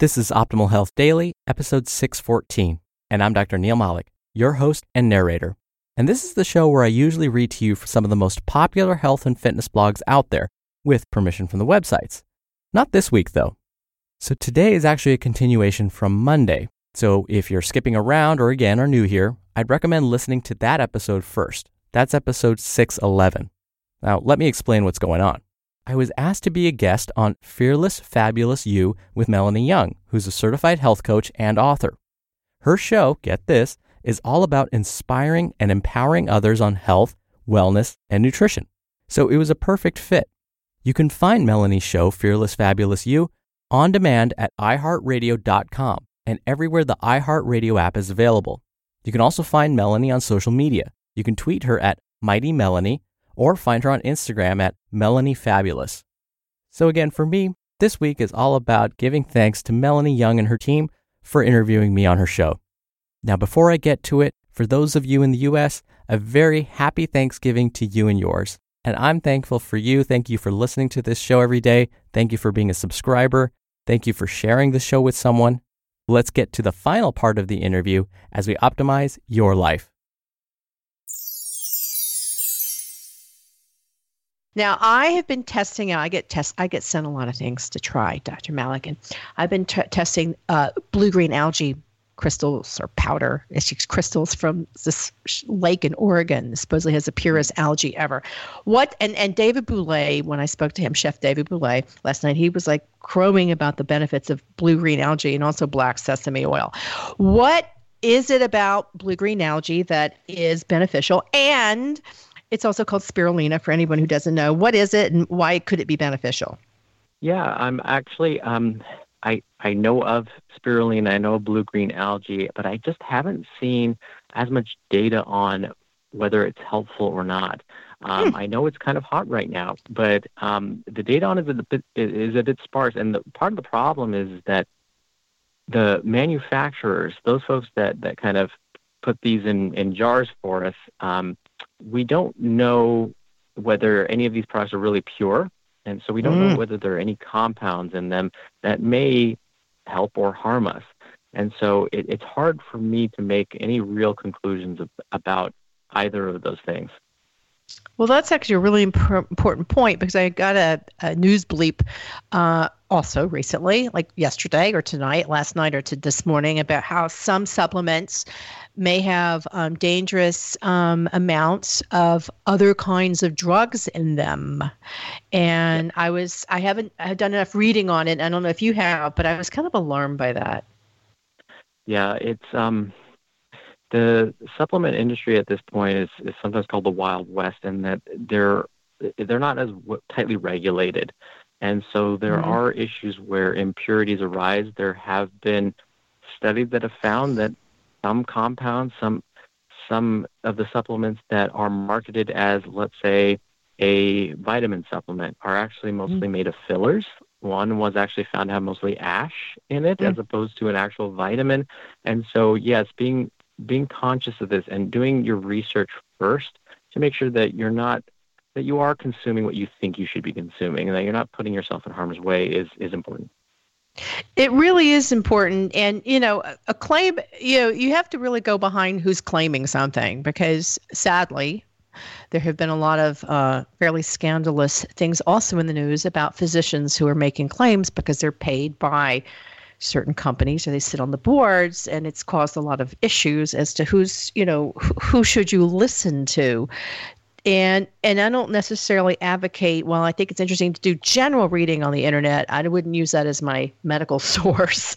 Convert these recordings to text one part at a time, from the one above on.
This is Optimal Health Daily, episode 614, and I'm Dr. Neil Malik, your host and narrator. And this is the show where I usually read to you from some of the most popular health and fitness blogs out there, with permission from the websites. Not this week, though. So today is actually a continuation from Monday. So if you're skipping around or again are new here, I'd recommend listening to that episode first. That's episode 611. Now, let me explain what's going on. I was asked to be a guest on Fearless Fabulous You with Melanie Young, who's a certified health coach and author. Her show, get this, is all about inspiring and empowering others on health, wellness, and nutrition. So it was a perfect fit. You can find Melanie's show, Fearless Fabulous You, on demand at iHeartRadio.com and everywhere the iHeartRadio app is available. You can also find Melanie on social media. You can tweet her at Mighty Melanie or find her on Instagram at Melanie Fabulous. So, again, for me, this week is all about giving thanks to Melanie Young and her team for interviewing me on her show. Now, before I get to it, for those of you in the US, a very happy Thanksgiving to you and yours. And I'm thankful for you. Thank you for listening to this show every day. Thank you for being a subscriber. Thank you for sharing the show with someone. Let's get to the final part of the interview as we optimize your life. Now I have been testing. I get test. I get sent a lot of things to try, Dr. Malik, and I've been t- testing uh, blue green algae crystals or powder. It's crystals from this lake in Oregon. Supposedly has the purest algae ever. What and and David Bouley, when I spoke to him, Chef David Bouley last night, he was like crowing about the benefits of blue green algae and also black sesame oil. What is it about blue green algae that is beneficial and it's also called spirulina for anyone who doesn't know. What is it and why could it be beneficial? Yeah, I'm actually um, I I know of spirulina, I know of blue green algae, but I just haven't seen as much data on whether it's helpful or not. Um, hmm. I know it's kind of hot right now, but um, the data on it is a bit is a bit sparse, and the, part of the problem is that the manufacturers, those folks that that kind of put these in in jars for us, um, we don't know whether any of these products are really pure. And so we don't mm. know whether there are any compounds in them that may help or harm us. And so it, it's hard for me to make any real conclusions of, about either of those things. Well, that's actually a really imp- important point because I got a, a news bleep uh, also recently, like yesterday or tonight, last night or to this morning, about how some supplements may have um, dangerous um, amounts of other kinds of drugs in them. And I was, I haven't I done enough reading on it. I don't know if you have, but I was kind of alarmed by that. Yeah, it's um, the supplement industry at this point is, is sometimes called the Wild West, in that they're they're not as tightly regulated, and so there mm-hmm. are issues where impurities arise. There have been studies that have found that some compounds, some some of the supplements that are marketed as, let's say, a vitamin supplement, are actually mostly mm. made of fillers. One was actually found to have mostly ash in it, mm. as opposed to an actual vitamin. And so, yes, being being conscious of this and doing your research first to make sure that you're not that you are consuming what you think you should be consuming and that you're not putting yourself in harm's way is is important. It really is important. And, you know, a claim, you know, you have to really go behind who's claiming something because sadly, there have been a lot of uh, fairly scandalous things also in the news about physicians who are making claims because they're paid by certain companies or they sit on the boards and it's caused a lot of issues as to who's you know who should you listen to and and I don't necessarily advocate. Well, I think it's interesting to do general reading on the internet. I wouldn't use that as my medical source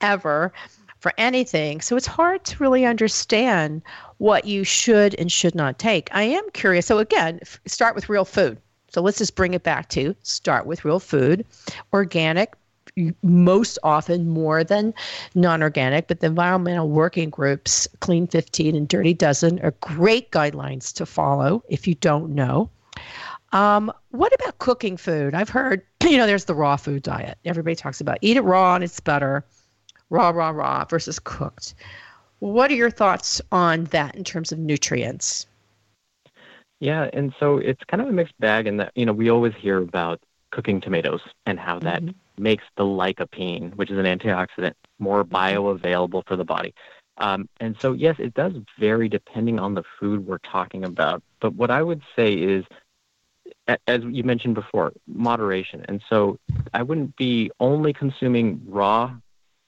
ever for anything. So it's hard to really understand what you should and should not take. I am curious. So again, start with real food. So let's just bring it back to start with real food, organic, most often more than non organic, but the environmental working groups, Clean 15 and Dirty Dozen, are great guidelines to follow if you don't know. Um, what about cooking food? I've heard, you know, there's the raw food diet. Everybody talks about eat it raw and it's better, raw, raw, raw versus cooked. What are your thoughts on that in terms of nutrients? Yeah, and so it's kind of a mixed bag in that, you know, we always hear about cooking tomatoes and how that mm-hmm makes the lycopene, which is an antioxidant, more bioavailable for the body. Um, and so, yes, it does vary depending on the food we're talking about. But what I would say is, as you mentioned before, moderation. And so, I wouldn't be only consuming raw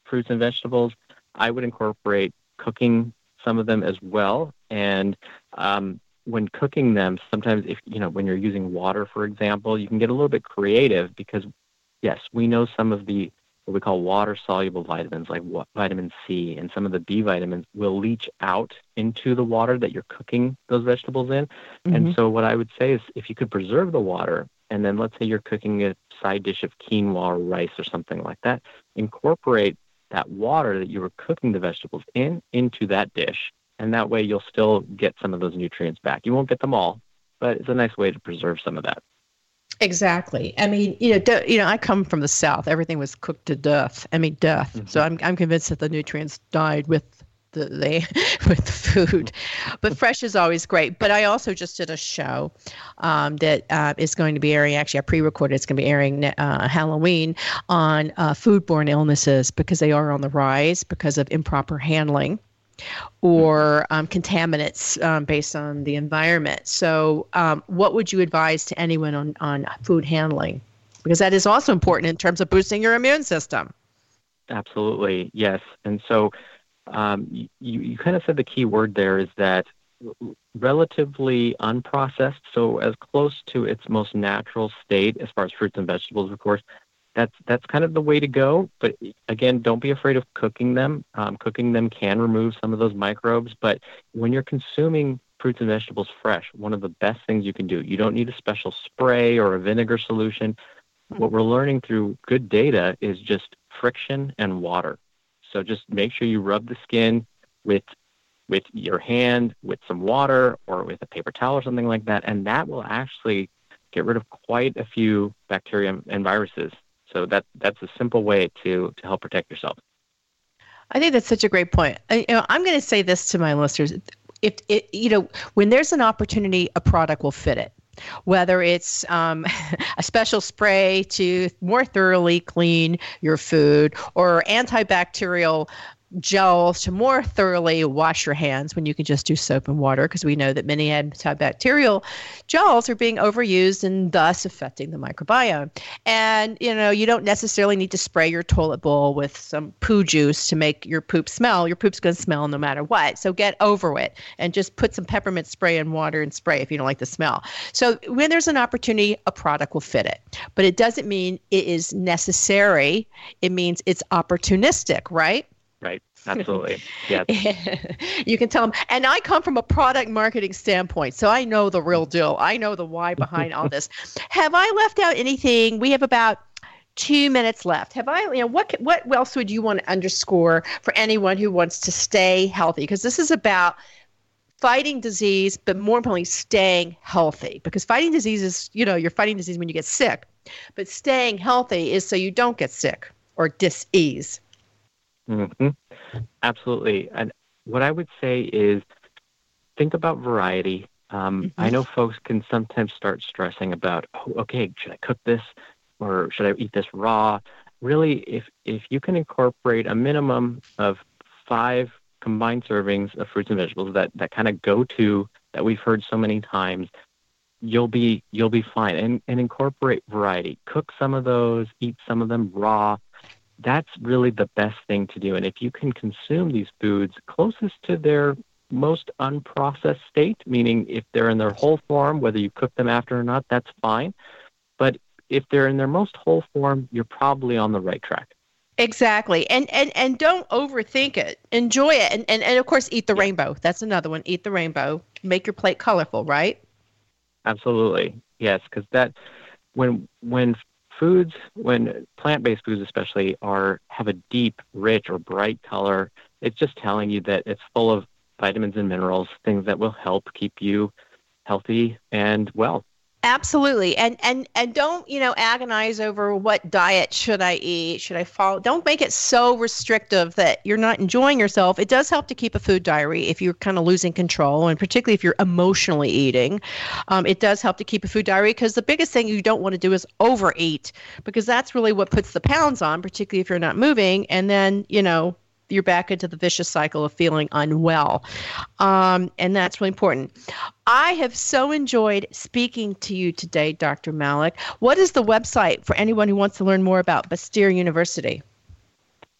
fruits and vegetables. I would incorporate cooking some of them as well. And um, when cooking them, sometimes if you know when you're using water, for example, you can get a little bit creative because yes, we know some of the what we call water soluble vitamins like vitamin C and some of the B vitamins will leach out into the water that you're cooking those vegetables in. Mm-hmm. And so what I would say is if you could preserve the water and then let's say you're cooking a side dish of quinoa or rice or something like that, incorporate that water that you were cooking the vegetables in into that dish. And that way you'll still get some of those nutrients back. You won't get them all, but it's a nice way to preserve some of that. Exactly. I mean, you know, you know, I come from the South. Everything was cooked to death. I mean, death. Mm-hmm. So I'm I'm convinced that the nutrients died with the, the with the food. But fresh is always great. But I also just did a show um, that uh, is going to be airing. Actually, I pre-recorded. It's going to be airing uh, Halloween on uh, foodborne illnesses because they are on the rise because of improper handling or um, contaminants um, based on the environment. So, um, what would you advise to anyone on, on food handling? Because that is also important in terms of boosting your immune system. Absolutely, yes. And so, um, you, you kind of said the key word there is that relatively unprocessed, so as close to its most natural state as far as fruits and vegetables, of course, that's that's kind of the way to go. But again, don't be afraid of cooking them. Um, cooking them can remove some of those microbes. But when you're consuming fruits and vegetables fresh, one of the best things you can do. You don't need a special spray or a vinegar solution. What we're learning through good data is just friction and water. So just make sure you rub the skin with with your hand with some water or with a paper towel or something like that, and that will actually get rid of quite a few bacteria and viruses so that that's a simple way to to help protect yourself. I think that's such a great point. I, you know, I'm going to say this to my listeners: if it, you know, when there's an opportunity, a product will fit it. Whether it's um, a special spray to more thoroughly clean your food or antibacterial gels to more thoroughly wash your hands when you can just do soap and water because we know that many antibacterial gels are being overused and thus affecting the microbiome. And you know, you don't necessarily need to spray your toilet bowl with some poo juice to make your poop smell. Your poop's going to smell no matter what. So get over it and just put some peppermint spray in water and spray if you don't like the smell. So when there's an opportunity, a product will fit it. But it doesn't mean it is necessary. It means it's opportunistic, right? Right. Absolutely. Yeah. you can tell them. And I come from a product marketing standpoint, so I know the real deal. I know the why behind all this. Have I left out anything? We have about two minutes left. Have I, you know, what, what else would you want to underscore for anyone who wants to stay healthy? Because this is about fighting disease, but more importantly, staying healthy. Because fighting disease is, you know, you're fighting disease when you get sick, but staying healthy is so you don't get sick or disease. Mm-hmm. Absolutely. And what I would say is think about variety. Um, mm-hmm. I know folks can sometimes start stressing about, oh, okay, should I cook this or should I eat this raw? Really, if if you can incorporate a minimum of five combined servings of fruits and vegetables that that kind of go to that we've heard so many times, you'll be you'll be fine. And and incorporate variety. Cook some of those, eat some of them raw that's really the best thing to do. And if you can consume these foods closest to their most unprocessed state, meaning if they're in their whole form, whether you cook them after or not, that's fine. But if they're in their most whole form, you're probably on the right track. Exactly. And and and don't overthink it. Enjoy it. And and, and of course eat the yeah. rainbow. That's another one. Eat the rainbow. Make your plate colorful, right? Absolutely. Yes, cuz that when when foods, when plant-based foods especially are have a deep, rich or bright color, it's just telling you that it's full of vitamins and minerals, things that will help keep you healthy and well. Absolutely. And and and don't, you know, agonize over what diet should I eat? Should I follow? Don't make it so restrictive that you're not enjoying yourself. It does help to keep a food diary if you're kind of losing control, and particularly if you're emotionally eating. Um, it does help to keep a food diary because the biggest thing you don't want to do is overeat because that's really what puts the pounds on, particularly if you're not moving. And then, you know, you're back into the vicious cycle of feeling unwell. Um, and that's really important. I have so enjoyed speaking to you today, Dr. Malik. What is the website for anyone who wants to learn more about Bastyr University?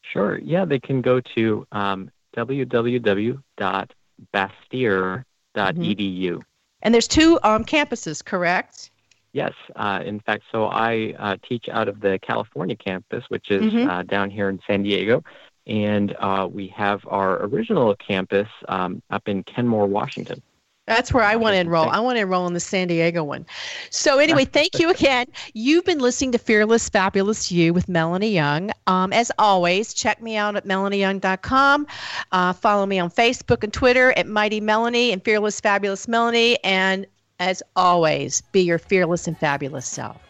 Sure. Yeah, they can go to um, www.bastyr.edu. Mm-hmm. And there's two um, campuses, correct? Yes. Uh, in fact, so I uh, teach out of the California campus, which is mm-hmm. uh, down here in San Diego and uh, we have our original campus um, up in Kenmore, Washington. That's where I want to enroll. I want to enroll in the San Diego one. So, anyway, thank you again. You've been listening to Fearless Fabulous You with Melanie Young. Um, as always, check me out at melanieyoung.com. Uh, follow me on Facebook and Twitter at Mighty Melanie and Fearless Fabulous Melanie. And as always, be your fearless and fabulous self.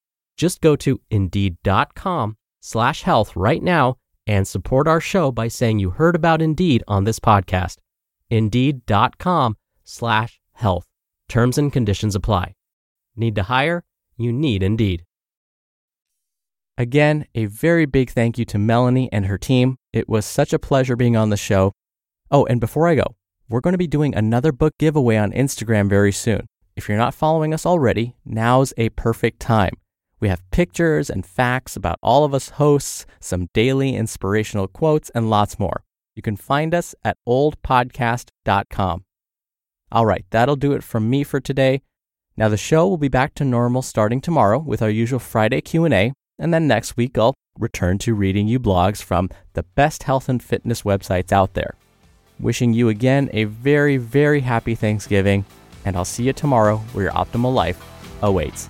Just go to indeed.com slash health right now and support our show by saying you heard about Indeed on this podcast. Indeed.com slash health. Terms and conditions apply. Need to hire? You need Indeed. Again, a very big thank you to Melanie and her team. It was such a pleasure being on the show. Oh, and before I go, we're going to be doing another book giveaway on Instagram very soon. If you're not following us already, now's a perfect time. We have pictures and facts about all of us hosts, some daily inspirational quotes, and lots more. You can find us at oldpodcast.com. All right, that'll do it from me for today. Now the show will be back to normal starting tomorrow with our usual Friday Q&A, and then next week I'll return to reading you blogs from the best health and fitness websites out there. Wishing you again a very, very happy Thanksgiving, and I'll see you tomorrow where your optimal life awaits.